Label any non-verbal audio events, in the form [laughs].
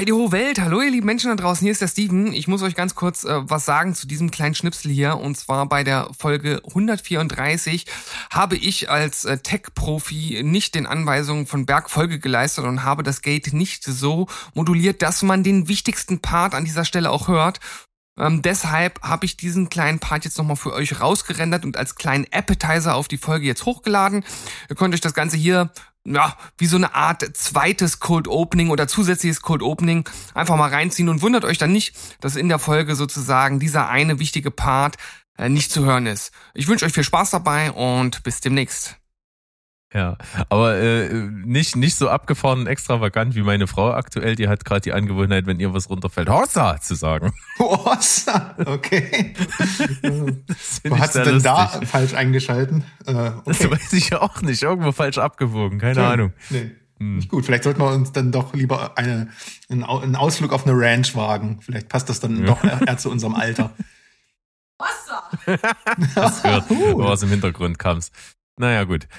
Heidi Ho Welt, hallo ihr lieben Menschen da draußen, hier ist der Steven. Ich muss euch ganz kurz äh, was sagen zu diesem kleinen Schnipsel hier. Und zwar bei der Folge 134 habe ich als äh, Tech-Profi nicht den Anweisungen von Berg Folge geleistet und habe das Gate nicht so moduliert, dass man den wichtigsten Part an dieser Stelle auch hört. Ähm, deshalb habe ich diesen kleinen Part jetzt nochmal für euch rausgerendert und als kleinen Appetizer auf die Folge jetzt hochgeladen. Ihr könnt euch das Ganze hier ja, wie so eine Art zweites Cold Opening oder zusätzliches Cold Opening einfach mal reinziehen und wundert euch dann nicht, dass in der Folge sozusagen dieser eine wichtige Part äh, nicht zu hören ist. Ich wünsche euch viel Spaß dabei und bis demnächst. Ja, aber äh, nicht nicht so abgefahren und extravagant wie meine Frau aktuell. Die hat gerade die Angewohnheit, wenn ihr was runterfällt, Hossa zu sagen. [laughs] Hossa, okay. Wo hat sie denn lustig. da falsch eingeschalten? Äh, okay. Das weiß ich auch nicht. Irgendwo falsch abgewogen, keine Schön. Ahnung. Nee. Hm. Nicht gut. Vielleicht sollten wir uns dann doch lieber eine, einen Ausflug auf eine Ranch wagen. Vielleicht passt das dann ja. doch eher zu unserem Alter. [laughs] Hossa! das gehört, wo aus [laughs] dem Hintergrund kam's. Naja, gut.